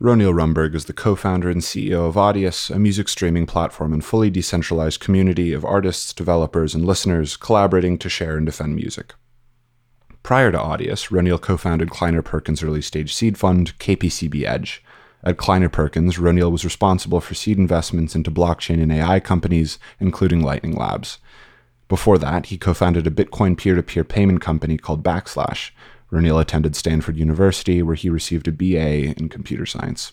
Roneil Rumburg is the co founder and CEO of Audius, a music streaming platform and fully decentralized community of artists, developers, and listeners collaborating to share and defend music. Prior to Audius, Roneil co founded Kleiner Perkins' early stage seed fund, KPCB Edge. At Kleiner Perkins, Roneil was responsible for seed investments into blockchain and AI companies, including Lightning Labs. Before that, he co founded a Bitcoin peer to peer payment company called Backslash, Roneil attended Stanford University, where he received a BA in computer science.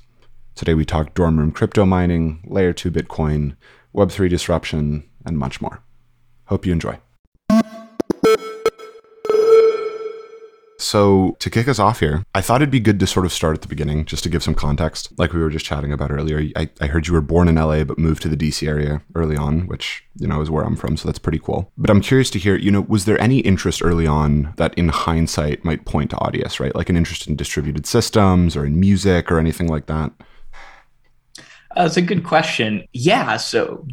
Today we talk dorm room crypto mining, layer 2 Bitcoin, Web3 disruption, and much more. Hope you enjoy. So, to kick us off here, I thought it'd be good to sort of start at the beginning, just to give some context. Like we were just chatting about earlier, I, I heard you were born in LA, but moved to the DC area early on, which, you know, is where I'm from. So that's pretty cool. But I'm curious to hear, you know, was there any interest early on that in hindsight might point to Audius, right? Like an interest in distributed systems or in music or anything like that? That's a good question. Yeah. So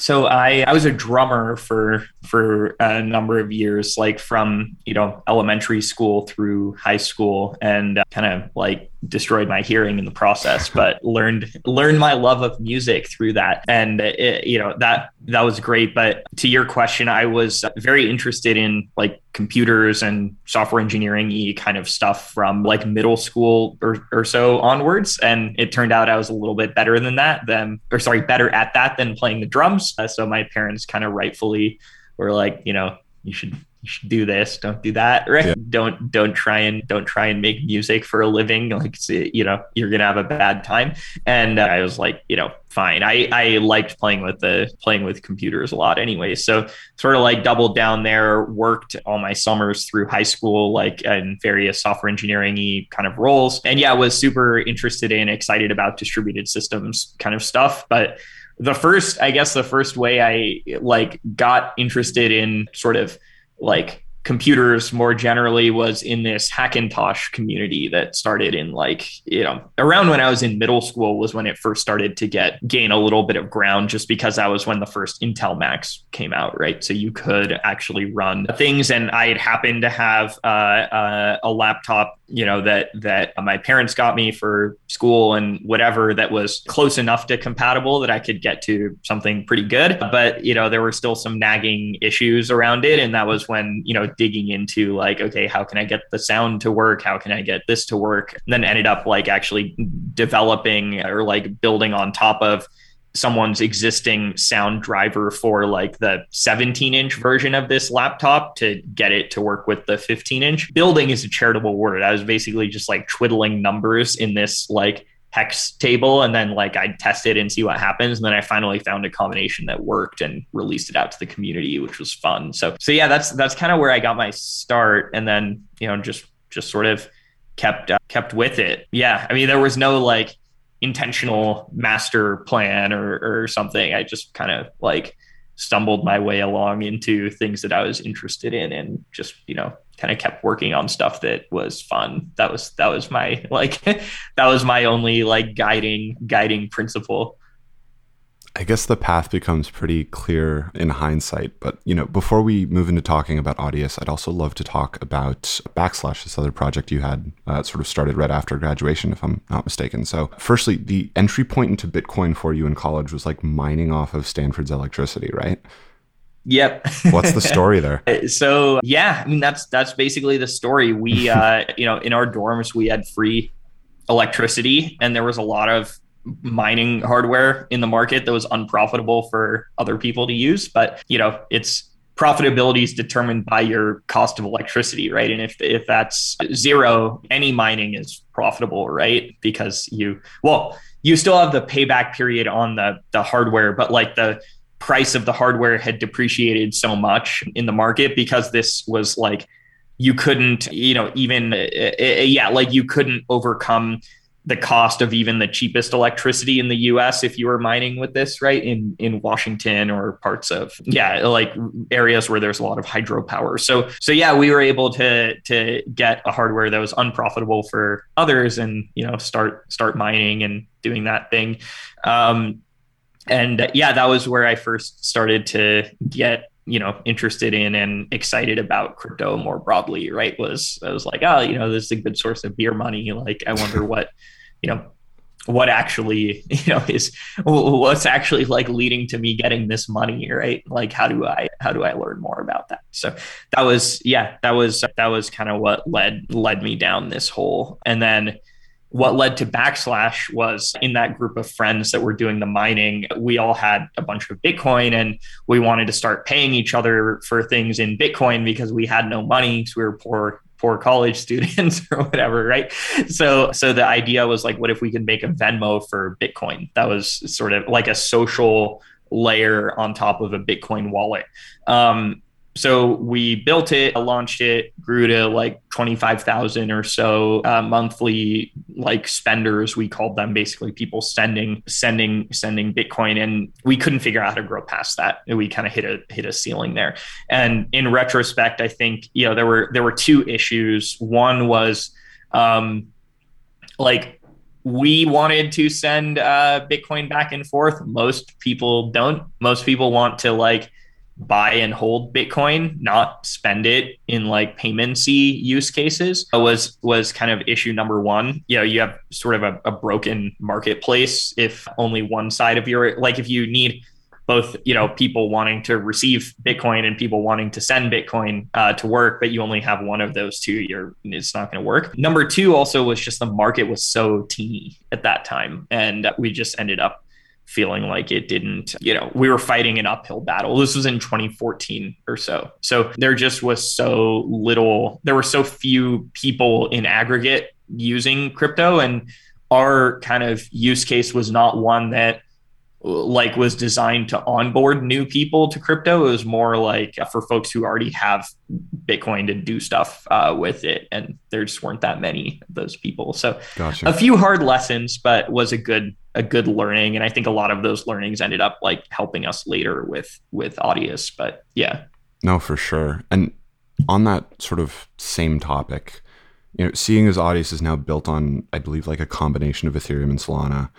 so I, I was a drummer for for a number of years like from you know elementary school through high school and uh, kind of like destroyed my hearing in the process but learned learned my love of music through that. And it, you know that that was great. But to your question i was very interested in like computers and software engineering e kind of stuff from like middle school or, or so onwards. And it turned out i was a little bit better than that than or sorry better at that than playing the drums. Uh, so my parents kind of rightfully were like you know you should you should do this don't do that right? Yeah. don't don't try and don't try and make music for a living like you know you're gonna have a bad time. And uh, i was like you know fine. I i liked playing with the playing with computers a lot anyway. So sort of like doubled down there worked all my summers through high school like in various software engineering kind of roles. And yeah was super interested in excited about distributed systems kind of stuff. But the first i guess the first way i like got interested in sort of like computers more generally was in this Hackintosh community that started in like, you know, around when I was in middle school was when it first started to get gain a little bit of ground just because that was when the first Intel Macs came out, right? So you could actually run things and I had happened to have uh, uh, a laptop you know that that my parents got me for school and whatever that was close enough to compatible that I could get to something pretty good but you know there were still some nagging issues around it and that was when you know digging into like okay how can I get the sound to work how can I get this to work and then ended up like actually developing or like building on top of someone's existing sound driver for like the 17 inch version of this laptop to get it to work with the 15 inch. Building is a charitable word. I was basically just like twiddling numbers in this like hex table and then like I'd test it and see what happens. And then I finally found a combination that worked and released it out to the community, which was fun. So so yeah, that's that's kind of where I got my start. And then, you know, just just sort of kept uh, kept with it. Yeah. I mean, there was no like intentional master plan or, or something. I just kind of like stumbled my way along into things that I was interested in and just, you know, kind of kept working on stuff that was fun. That was that was my like that was my only like guiding guiding principle. I guess the path becomes pretty clear in hindsight. But you know, before we move into talking about Audius, I'd also love to talk about Backslash, this other project you had uh, sort of started right after graduation, if I'm not mistaken. So, firstly, the entry point into Bitcoin for you in college was like mining off of Stanford's electricity, right? Yep. What's the story there? so yeah, I mean that's that's basically the story. We uh, you know, in our dorms we had free electricity and there was a lot of mining hardware in the market that was unprofitable for other people to use. But you know, it's profitability is determined by your cost of electricity, right? And if if that's zero, any mining is profitable, right? Because you well, you still have the payback period on the the hardware, but like the price of the hardware had depreciated so much in the market because this was like you couldn't, you know, even uh, yeah, like you couldn't overcome the cost of even the cheapest electricity in the US if you were mining with this, right? In in Washington or parts of yeah, like areas where there's a lot of hydropower. So so yeah, we were able to to get a hardware that was unprofitable for others and you know start start mining and doing that thing. Um, and uh, yeah, that was where I first started to get you know interested in and excited about crypto more broadly right was i was like oh you know this is a good source of beer money. Like i wonder what you know what actually you know is what's actually like leading to me getting this money right? Like how do i how do i learn more about that? So that was yeah that was that was kind of what led led me down this hole. And then what led to backslash was in that group of friends that were doing the mining we all had a bunch of bitcoin and we wanted to start paying each other for things in bitcoin because we had no money because we were poor poor college students or whatever, right? So so the idea was like, what if we could make a Venmo for Bitcoin? That was sort of like a social layer on top of a Bitcoin wallet. Um, so we built it, launched it, grew to like 25,000 or so uh, monthly like spenders we called them basically people sending sending sending bitcoin and we couldn't figure out how to grow past that we kind of hit a hit a ceiling there. And in retrospect i think you know there were there were two issues. One was um like we wanted to send uh, bitcoin back and forth. Most people don't. Most people want to like buy and hold Bitcoin, not spend it in like paymentsy use cases was was kind of issue number one. You know, you have sort of a, a broken marketplace if only one side of your like if you need both you know people wanting to receive bitcoin and people wanting to send bitcoin uh, to work but you only have one of those two you're it's not going to work number two also was just the market was so teeny at that time and we just ended up feeling like it didn't, you know, we were fighting an uphill battle. This was in 2014 or so. So there just was so little, there were so few people in aggregate using crypto. And our kind of use case was not one that like was designed to onboard new people to crypto. It was more like for folks who already have Bitcoin to do stuff uh, with it, and there just weren't that many of those people. So gotcha. a few hard lessons, but was a good a good learning, and I think a lot of those learnings ended up like helping us later with with Audius. But yeah, no, for sure. And on that sort of same topic, you know, seeing as Audius is now built on, I believe, like a combination of Ethereum and Solana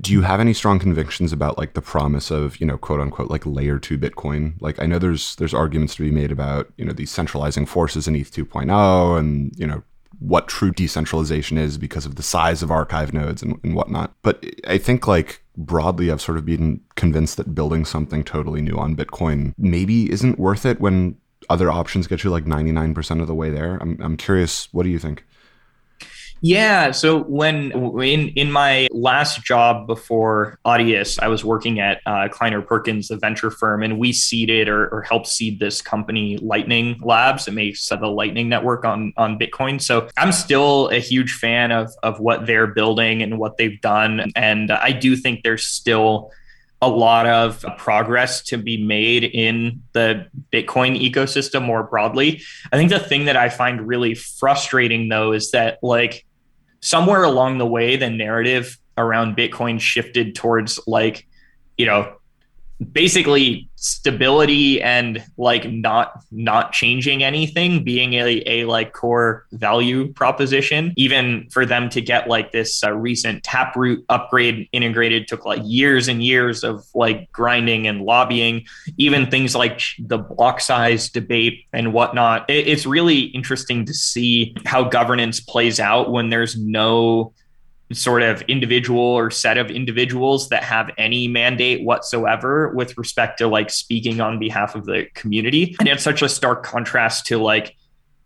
do you have any strong convictions about like the promise of you know quote unquote like layer 2 bitcoin? Like i know there's there's arguments to be made about you know these centralizing forces in eth 2.0 and you know what true decentralization is because of the size of archive nodes and, and whatnot. But i think like broadly i've sort of been convinced that building something totally new on bitcoin maybe isn't worth it when other options get you like 99% of the way there. I'm, I'm curious what do you think yeah. So when in in my last job before Audius, I was working at uh, Kleiner Perkins, the venture firm, and we seeded or, or helped seed this company, Lightning Labs. It makes the Lightning Network on on Bitcoin. So I'm still a huge fan of of what they're building and what they've done, and I do think there's still a lot of progress to be made in the Bitcoin ecosystem more broadly. I think the thing that I find really frustrating though is that like somewhere along the way, the narrative around Bitcoin shifted towards like, you know, basically stability and like not not changing anything being a, a like core value proposition. Even for them to get like this uh, recent taproot upgrade integrated took like years and years of like grinding and lobbying. Even things like the block size debate and whatnot. It, it's really interesting to see how governance plays out when there's no sort of individual or set of individuals that have any mandate whatsoever with respect to like speaking on behalf of the community. And it's such a stark contrast to like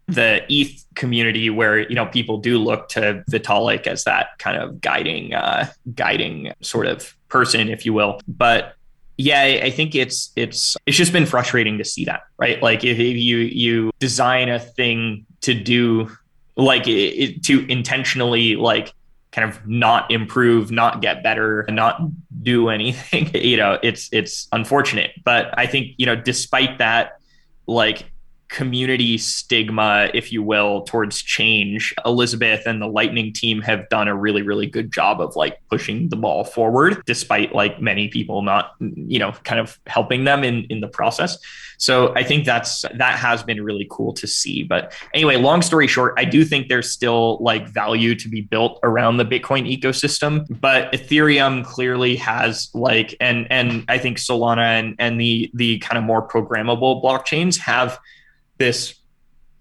the ETH community where you know people do look to Vitalik as that kind of guiding uh, guiding sort of person, if you will. But yeah, I think it's it's it's just been frustrating to see that, right? Like if, if you you design a thing to do like it, to intentionally like kind of not improve, not get better, and not do anything. you know, it's it's unfortunate, but I think you know, despite that, like community stigma, if you will, towards change, Elizabeth and the Lightning team have done a really, really good job of like pushing the ball forward, despite like many people not, you know, kind of helping them in in the process. So I think that's that has been really cool to see. But anyway, long story short, I do think there's still like value to be built around the Bitcoin ecosystem, but Ethereum clearly has like and and I think Solana and and the the kind of more programmable blockchains have this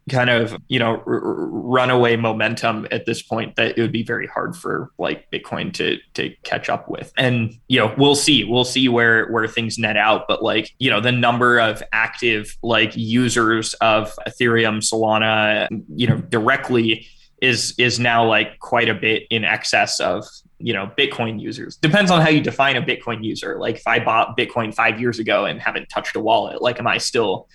kind of you know r- runaway momentum at this point that it would be very hard for like bitcoin to to catch up with. And you know we'll see. We'll see where where things net out. But like you know the number of active like users of ethereum solana you know directly is is now like quite a bit in excess of you know bitcoin users. Depends on how you define a bitcoin user. Like if i bought bitcoin 5 years ago and haven't touched a wallet like am i still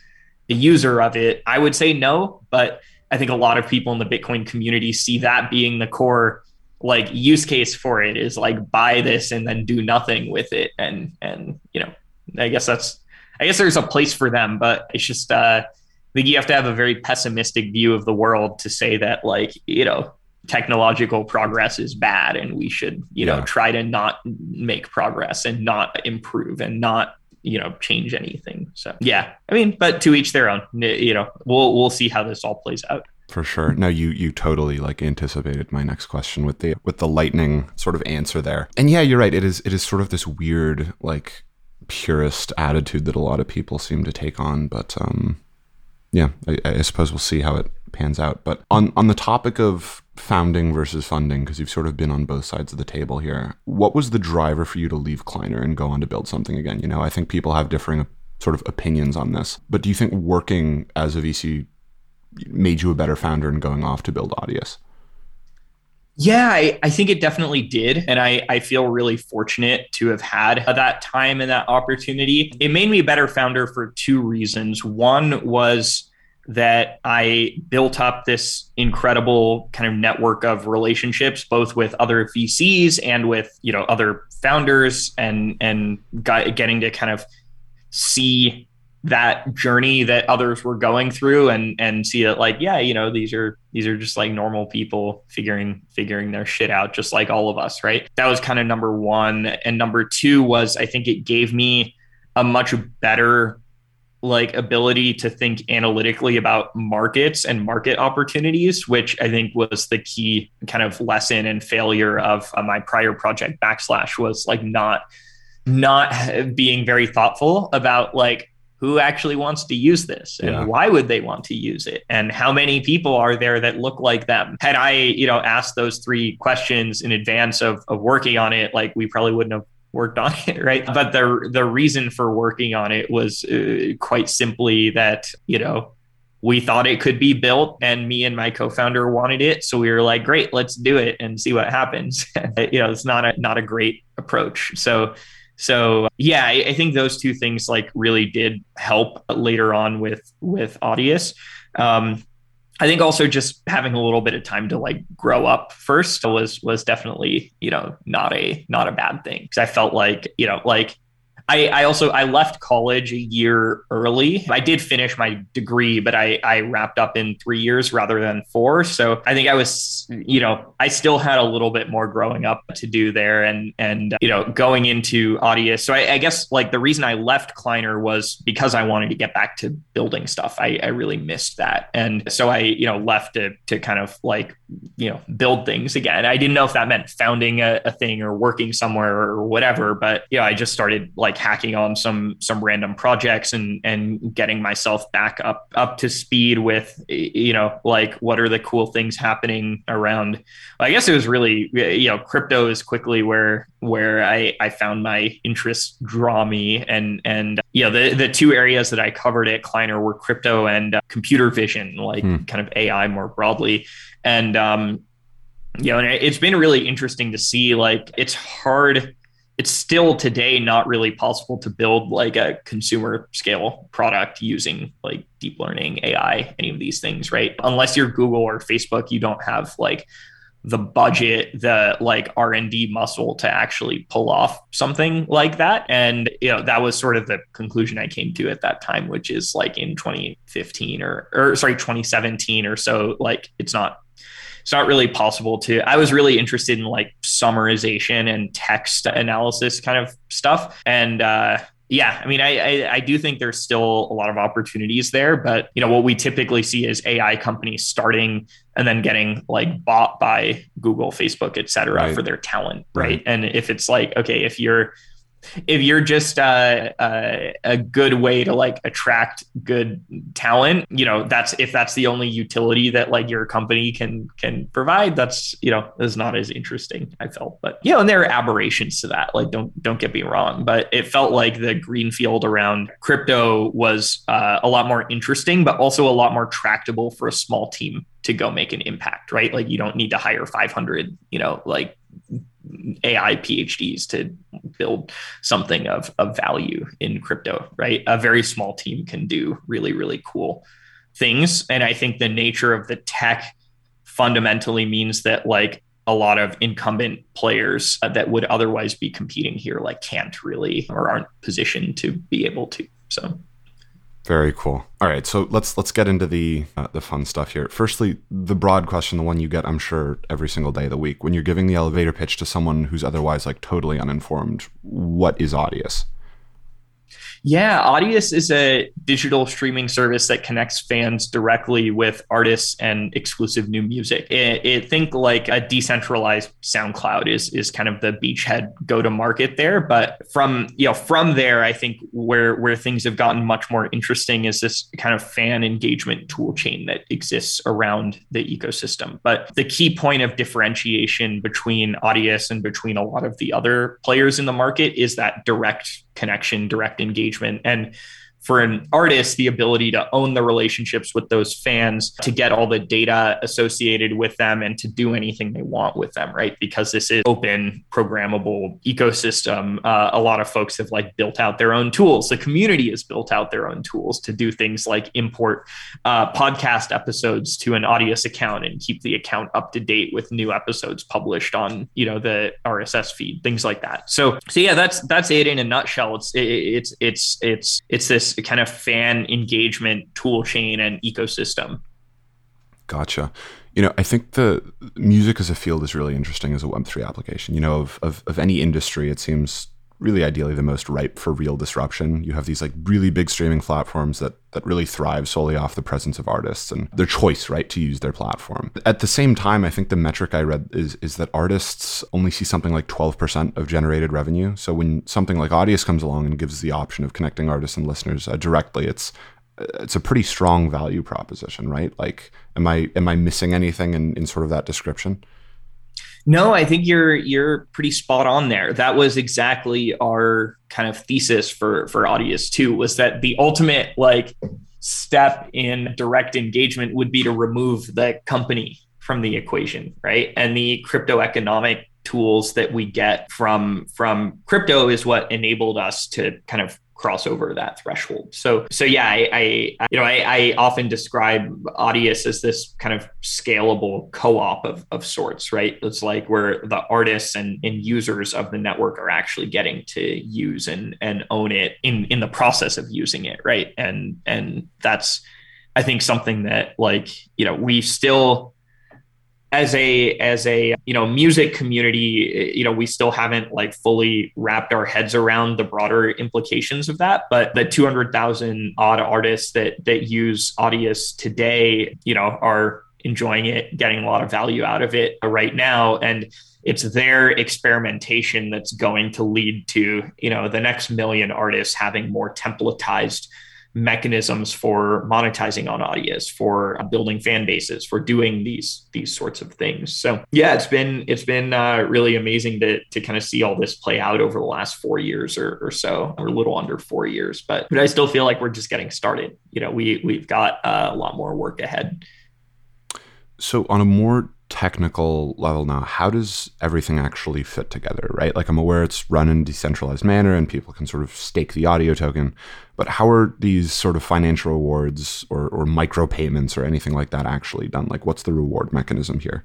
a user of it? I would say no, but I think a lot of people in the Bitcoin community see that being the core like use case for it is like buy this and then do nothing with it and and you know I guess that's I guess there's a place for them but it's just uh I think you have to have a very pessimistic view of the world to say that like you know technological progress is bad and we should you yeah. know try to not make progress and not improve and not you know change anything. So yeah. I mean but to each their own you know we'll we'll see how this all plays out. For sure. No you you totally like anticipated my next question with the with the lightning sort of answer there. And yeah you're right. It is it is sort of this weird like purist attitude that a lot of people seem to take on. But um yeah I, I suppose we'll see how it pans out. But on on the topic of founding versus funding because you've sort of been on both sides of the table here. What was the driver for you to leave Kleiner and go on to build something again? You know, I think people have differing sort of opinions on this, but do you think working as a VC made you a better founder and going off to build Audius? Yeah, I, I, think it definitely did. And I, I feel really fortunate to have had that time and that opportunity. It made me a better founder for two reasons. One was that I built up this incredible kind of network of relationships, both with other VCs and with you know other founders, and and got, getting to kind of see that journey that others were going through and and see that like yeah you know these are these are just like normal people figuring figuring their shit out just like all of us right? That was kind of number one. And number two was i think it gave me a much better like ability to think analytically about markets and market opportunities, which I think was the key kind of lesson and failure of uh, my prior project backslash was like not not being very thoughtful about like who actually wants to use this and yeah. why would they want to use it and how many people are there that look like them had i you know asked those three questions in advance of, of working on it like we probably wouldn't have worked on it, right? But the the reason for working on it was uh, quite simply that you know we thought it could be built, and me and my co-founder wanted it, so we were like, great, let's do it and see what happens. you know, it's not a not a great approach. So. So yeah, I, I think those two things like really did help later on with with Audius. Um, I think also just having a little bit of time to like grow up first was was definitely you know not a not a bad thing. Because I felt like you know like I, I also I left college a year early. I did finish my degree, but I, I wrapped up in three years rather than four. So I think I was, you know, I still had a little bit more growing up to do there and and you know, going into Audius. So I, I guess like the reason I left Kleiner was because I wanted to get back to building stuff. I, I really missed that. And so I, you know, left to to kind of like, you know, build things again. I didn't know if that meant founding a, a thing or working somewhere or whatever, but you know, I just started like hacking on some some random projects and and getting myself back up up to speed with you know like what are the cool things happening around. I guess it was really you know crypto is quickly where where i i found my interests draw me. And and you know the the two areas that i covered at kleiner were crypto and uh, computer vision like hmm. kind of ai more broadly. And um you know and it's been really interesting to see like it's hard it's still today not really possible to build like a consumer scale product using like deep learning ai any of these things right? Unless you're google or facebook you don't have like the budget the like r&d muscle to actually pull off something like that. And you know that was sort of the conclusion i came to at that time which is like in 2015 or or sorry 2017 or so like it's not it's not really possible to i was really interested in like summarization and text analysis kind of stuff and uh, yeah, I mean, I, I, I do think there's still a lot of opportunities there, but you know what we typically see is AI companies starting and then getting like bought by Google, Facebook, et cetera, right. for their talent, right? right? And if it's like, okay, if you're if you're just uh, uh, a good way to like attract good talent you know that's if that's the only utility that like your company can can provide that's you know is not as interesting i felt. But you know and there are aberrations to that like don't don't get me wrong but it felt like the greenfield around crypto was uh, a lot more interesting but also a lot more tractable for a small team to go make an impact right? Like you don't need to hire 500 you know like AI PhDs to build something of, of value in crypto, right? A very small team can do really, really cool things. And I think the nature of the tech fundamentally means that like a lot of incumbent players uh, that would otherwise be competing here like can't really or aren't positioned to be able to. So very cool. All right, so let's let's get into the uh, the fun stuff here. Firstly, the broad question, the one you get, I'm sure, every single day of the week, when you're giving the elevator pitch to someone who's otherwise like totally uninformed, what is Audius? Yeah, Audius is a digital streaming service that connects fans directly with artists and exclusive new music. It, it, think like a decentralized SoundCloud is is kind of the beachhead go to market there. But from you know from there, I think where where things have gotten much more interesting is this kind of fan engagement tool chain that exists around the ecosystem. But the key point of differentiation between Audius and between a lot of the other players in the market is that direct connection, direct engagement. And for an artist the ability to own the relationships with those fans to get all the data associated with them and to do anything they want with them right? Because this is open programmable ecosystem. Uh, a lot of folks have like built out their own tools. The community has built out their own tools to do things like import uh, podcast episodes to an Audius account and keep the account up to date with new episodes published on you know the rss feed things like that. So so yeah that's that's it in a nutshell. It's it, it's it's it's it's this kind of fan engagement tool chain and ecosystem. Gotcha. You know, I think the music as a field is really interesting as a Web3 application. You know, of, of, of any industry, it seems really ideally the most ripe for real disruption. You have these like really big streaming platforms that that really thrive solely off the presence of artists and their choice, right, to use their platform. At the same time, I think the metric I read is is that artists only see something like 12% of generated revenue. So when something like Audius comes along and gives the option of connecting artists and listeners uh, directly, it's it's a pretty strong value proposition, right? Like, am I am I missing anything in, in sort of that description? No, I think you're you're pretty spot on there. That was exactly our kind of thesis for for Audius too. Was that the ultimate like step in direct engagement would be to remove the company from the equation, right? And the crypto economic tools that we get from from crypto is what enabled us to kind of cross over that threshold. So, so yeah, I, I you know, I, I, often describe Audius as this kind of scalable co-op of, of sorts, right? It's like where the artists and, and users of the network are actually getting to use and and own it in in the process of using it, right? And and that's I think something that like you know we still as a as a you know music community you know we still haven't like fully wrapped our heads around the broader implications of that but the 200,000 odd artists that that use Audius today you know are enjoying it getting a lot of value out of it right now and it's their experimentation that's going to lead to you know the next million artists having more templatized mechanisms for monetizing on Audius, for building fan bases, for doing these these sorts of things. So yeah, it's been it's been uh, really amazing to to kind of see all this play out over the last four years or, or so, or a little under four years. But but I still feel like we're just getting started. You know, we we've got uh, a lot more work ahead. So on a more technical level now, how does everything actually fit together, right? Like I'm aware it's run in decentralized manner and people can sort of stake the audio token, but how are these sort of financial rewards or, or micro payments or anything like that actually done? Like what's the reward mechanism here?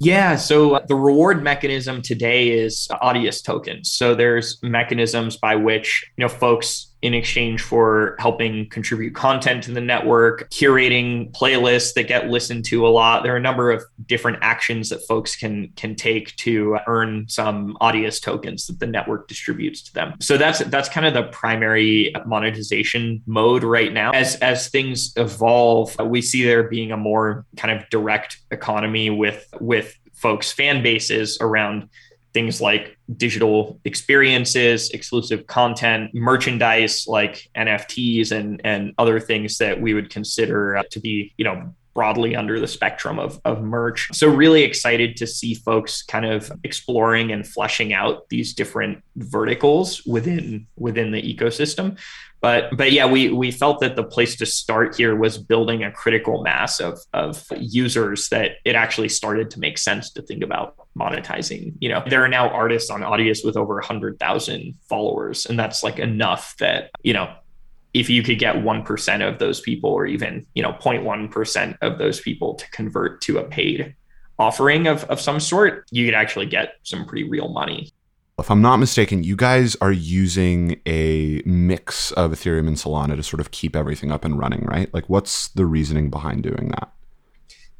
Yeah, so uh, the reward mechanism today is Audius tokens. So there's mechanisms by which, you know, folks in exchange for helping contribute content to the network, curating playlists that get listened to a lot. There are a number of different actions that folks can can take to earn some Audius tokens that the network distributes to them. So that's that's kind of the primary monetization mode right now. As as things evolve, we see there being a more kind of direct economy with with folks fan bases around things like digital experiences, exclusive content, merchandise like NFTs and and other things that we would consider uh, to be, you know, broadly under the spectrum of, of merch. So really excited to see folks kind of exploring and fleshing out these different verticals within within the ecosystem. But but yeah, we we felt that the place to start here was building a critical mass of of users that it actually started to make sense to think about monetizing. You know, there are now artists on Audius with over 100,000 followers and that's like enough that, you know, if you could get 1% of those people or even, you know, 0.1% of those people to convert to a paid offering of, of some sort, you could actually get some pretty real money. If I'm not mistaken, you guys are using a mix of Ethereum and Solana to sort of keep everything up and running, right? Like, what's the reasoning behind doing that?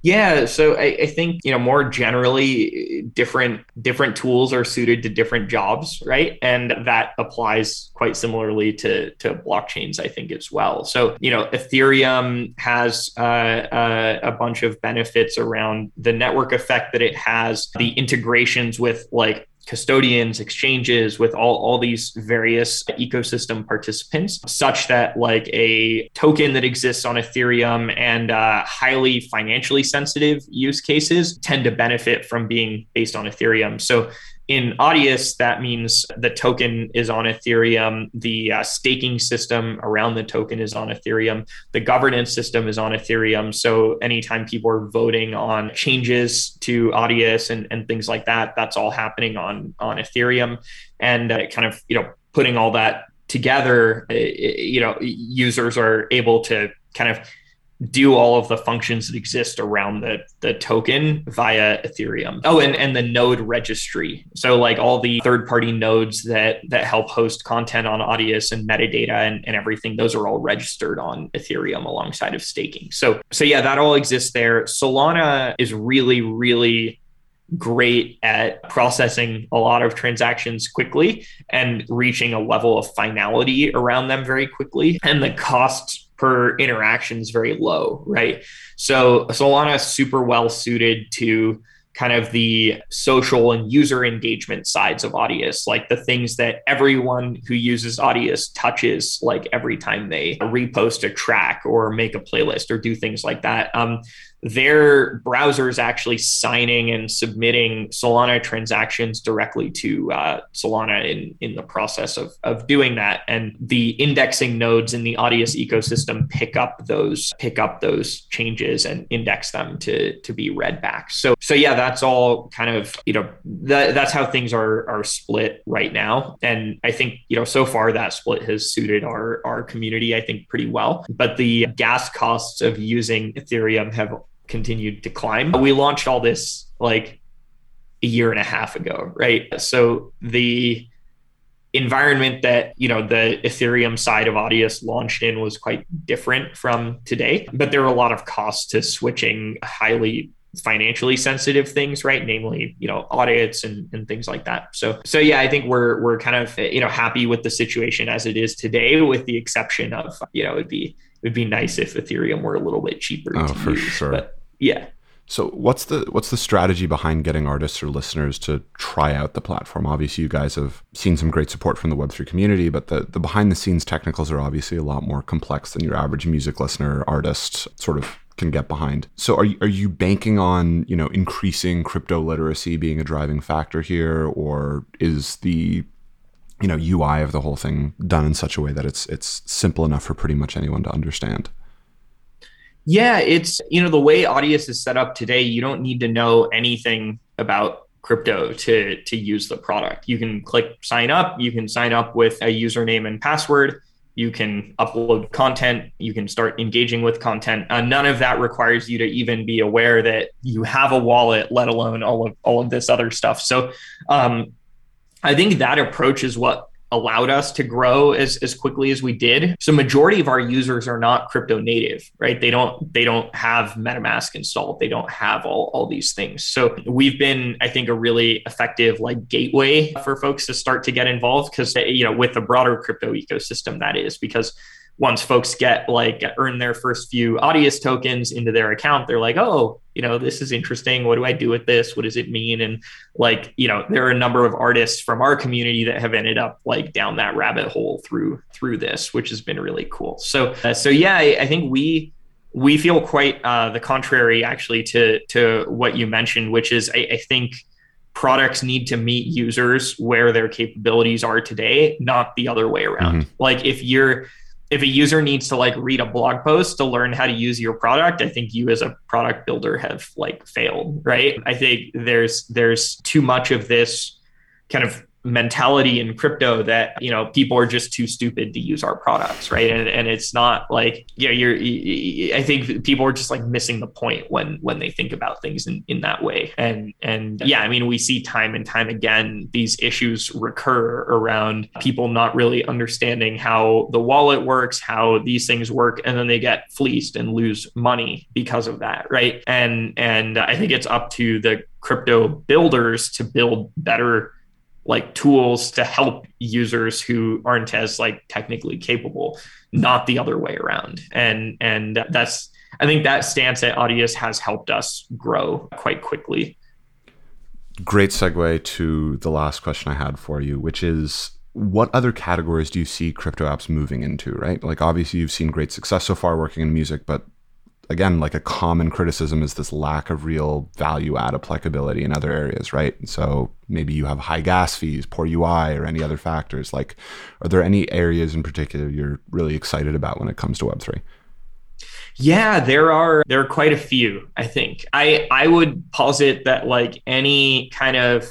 Yeah, so I, I, think you know more generally, different different tools are suited to different jobs, right? And that applies quite similarly to to blockchains, I think as well. So you know, Ethereum has uh, uh, a bunch of benefits around the network effect that it has, the integrations with like custodians, exchanges, with all, all these various ecosystem participants, such that like a token that exists on Ethereum and uh, highly financially sensitive use cases tend to benefit from being based on Ethereum. So in Audius, that means the token is on Ethereum. The uh, staking system around the token is on Ethereum. The governance system is on Ethereum. So anytime people are voting on changes to Audius and, and things like that, that's all happening on on Ethereum. And uh, kind of you know putting all that together, you know, users are able to kind of do all of the functions that exist around the, the token via Ethereum. Oh, and, and the node registry. So like all the third party nodes that that help host content on Audius and metadata and, and everything, those are all registered on Ethereum alongside of staking. So so yeah, that all exists there. Solana is really, really great at processing a lot of transactions quickly and reaching a level of finality around them very quickly. And the costs per interaction is very low, right? So Solana is super well suited to kind of the social and user engagement sides of Audius, like the things that everyone who uses Audius touches, like every time they repost a track or make a playlist or do things like that. Um, their browsers actually signing and submitting Solana transactions directly to uh, Solana in, in the process of, of doing that. And the indexing nodes in the Audius ecosystem pick up those pick up those changes and index them to, to be read back. So so yeah, that's all kind of, you know, that, that's how things are are split right now. And I think, you know, so far that split has suited our our community, I think, pretty well. But the gas costs of using Ethereum have continued to climb. We launched all this like a year and a half ago, right? So the environment that you know the ethereum side of audius launched in was quite different from today but there are a lot of costs to switching highly financially sensitive things right namely you know audits and, and things like that so so yeah i think we're we're kind of you know happy with the situation as it is today with the exception of you know it'd be it would be nice if ethereum were a little bit cheaper oh for use, sure but yeah. So what's the what's the strategy behind getting artists or listeners to try out the platform? Obviously, you guys have seen some great support from the Web3 community, but the, the behind the scenes technicals are obviously a lot more complex than your average music listener artist sort of can get behind. So are you, are you banking on, you know, increasing crypto literacy being a driving factor here or is the you know UI of the whole thing done in such a way that it's it's simple enough for pretty much anyone to understand? Yeah, it's you know the way Audius is set up today, you don't need to know anything about crypto to to use the product. You can click sign up, you can sign up with a username and password, you can upload content, you can start engaging with content. Uh, none of that requires you to even be aware that you have a wallet, let alone all of all of this other stuff. So um, I think that approach is what allowed us to grow as, as quickly as we did. So majority of our users are not crypto native, right? They don't they don't have MetaMask installed. They don't have all, all these things. So we've been, I think, a really effective like gateway for folks to start to get involved because you know, with the broader crypto ecosystem that is because once folks get like earn their first few Audius tokens into their account, they're like, oh, you know, this is interesting. What do I do with this? What does it mean? And like, you know, there are a number of artists from our community that have ended up like down that rabbit hole through through this, which has been really cool. So, uh, so yeah, I, I, think we we feel quite uh, the contrary actually to to what you mentioned, which is I, I think products need to meet users where their capabilities are today, not the other way around. Mm-hmm. Like if you're if a user needs to like read a blog post to learn how to use your product, I think you as a product builder have like failed, right? I think there's there's too much of this kind of mentality in crypto that you know people are just too stupid to use our products right? And, and it's not like you know you're i think people are just like missing the point when when they think about things in, in that way. And and yeah i mean we see time and time again these issues recur around people not really understanding how the wallet works how these things work and then they get fleeced and lose money because of that right? And and i think it's up to the crypto builders to build better like tools to help users who aren't as like technically capable not the other way around. And and that's i think that stance at audius has helped us grow quite quickly. Great segue to the last question i had for you which is what other categories do you see crypto apps moving into right? Like obviously you've seen great success so far working in music but again, like a common criticism is this lack of real value add applicability in other areas, right? So maybe you have high gas fees, poor UI, or any other factors. Like, are there any areas in particular you're really excited about when it comes to Web3? Yeah, there are there are quite a few, I think. I I would posit that like any kind of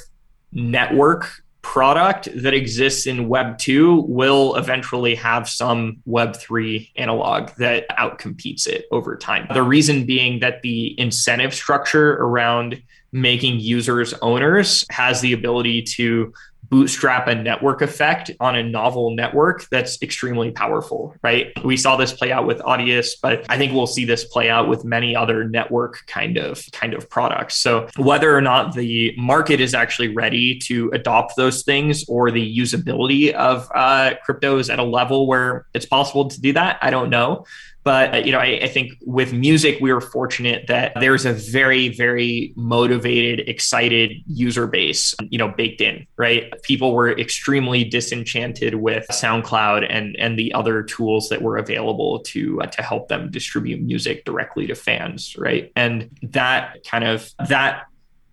network product that exists in Web 2 will eventually have some Web 3 analog that outcompetes it over time. The reason being that the incentive structure around making users owners has the ability to bootstrap a network effect on a novel network that's extremely powerful, right? We saw this play out with Audius, but I think we'll see this play out with many other network kind of kind of products. So whether or not the market is actually ready to adopt those things or the usability of uh, crypto is at a level where it's possible to do that, I don't know. But uh, you know, I, I, think with music, we were fortunate that there's a very, very motivated, excited user base, you know, baked in. Right, people were extremely disenchanted with SoundCloud and and the other tools that were available to uh, to help them distribute music directly to fans. Right, and that kind of that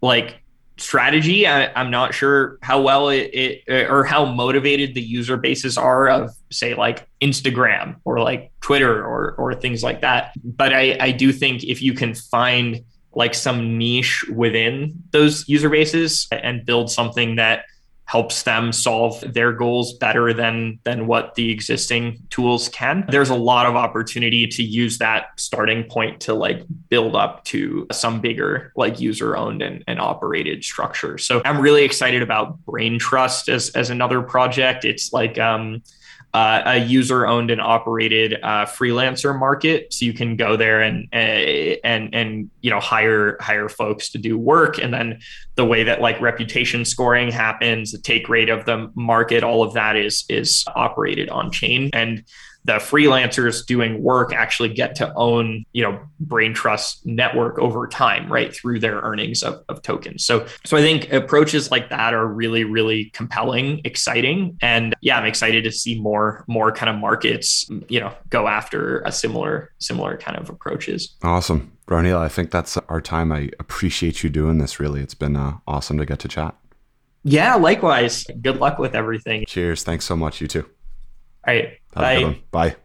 like strategy. I, am not sure how well it, it, uh, or how motivated the user bases are of say like Instagram or like Twitter or or things like that. But I, I do think if you can find like some niche within those user bases and build something that helps them solve their goals better than than what the existing tools can. There's a lot of opportunity to use that starting point to like build up to some bigger like user owned and, and operated structure. So i'm really excited about Braintrust as as another project. It's like um uh, a user owned and operated uh, freelancer market. So you can go there and uh, and and you know hire hire folks to do work, and then the way that like reputation scoring happens, the take rate of the market, all of that is is operated on chain and the freelancers doing work actually get to own, you know, Braintrust network over time, right, through their earnings of, of tokens. So, so I think approaches like that are really, really compelling, exciting, and yeah, I'm excited to see more, more kind of markets, you know, go after a similar, similar kind of approaches. Awesome, Roneil. I think that's our time. I appreciate you doing this. Really, it's been uh, awesome to get to chat. Yeah, likewise. Good luck with everything. Cheers. Thanks so much. You too. All right. Bye. Bye.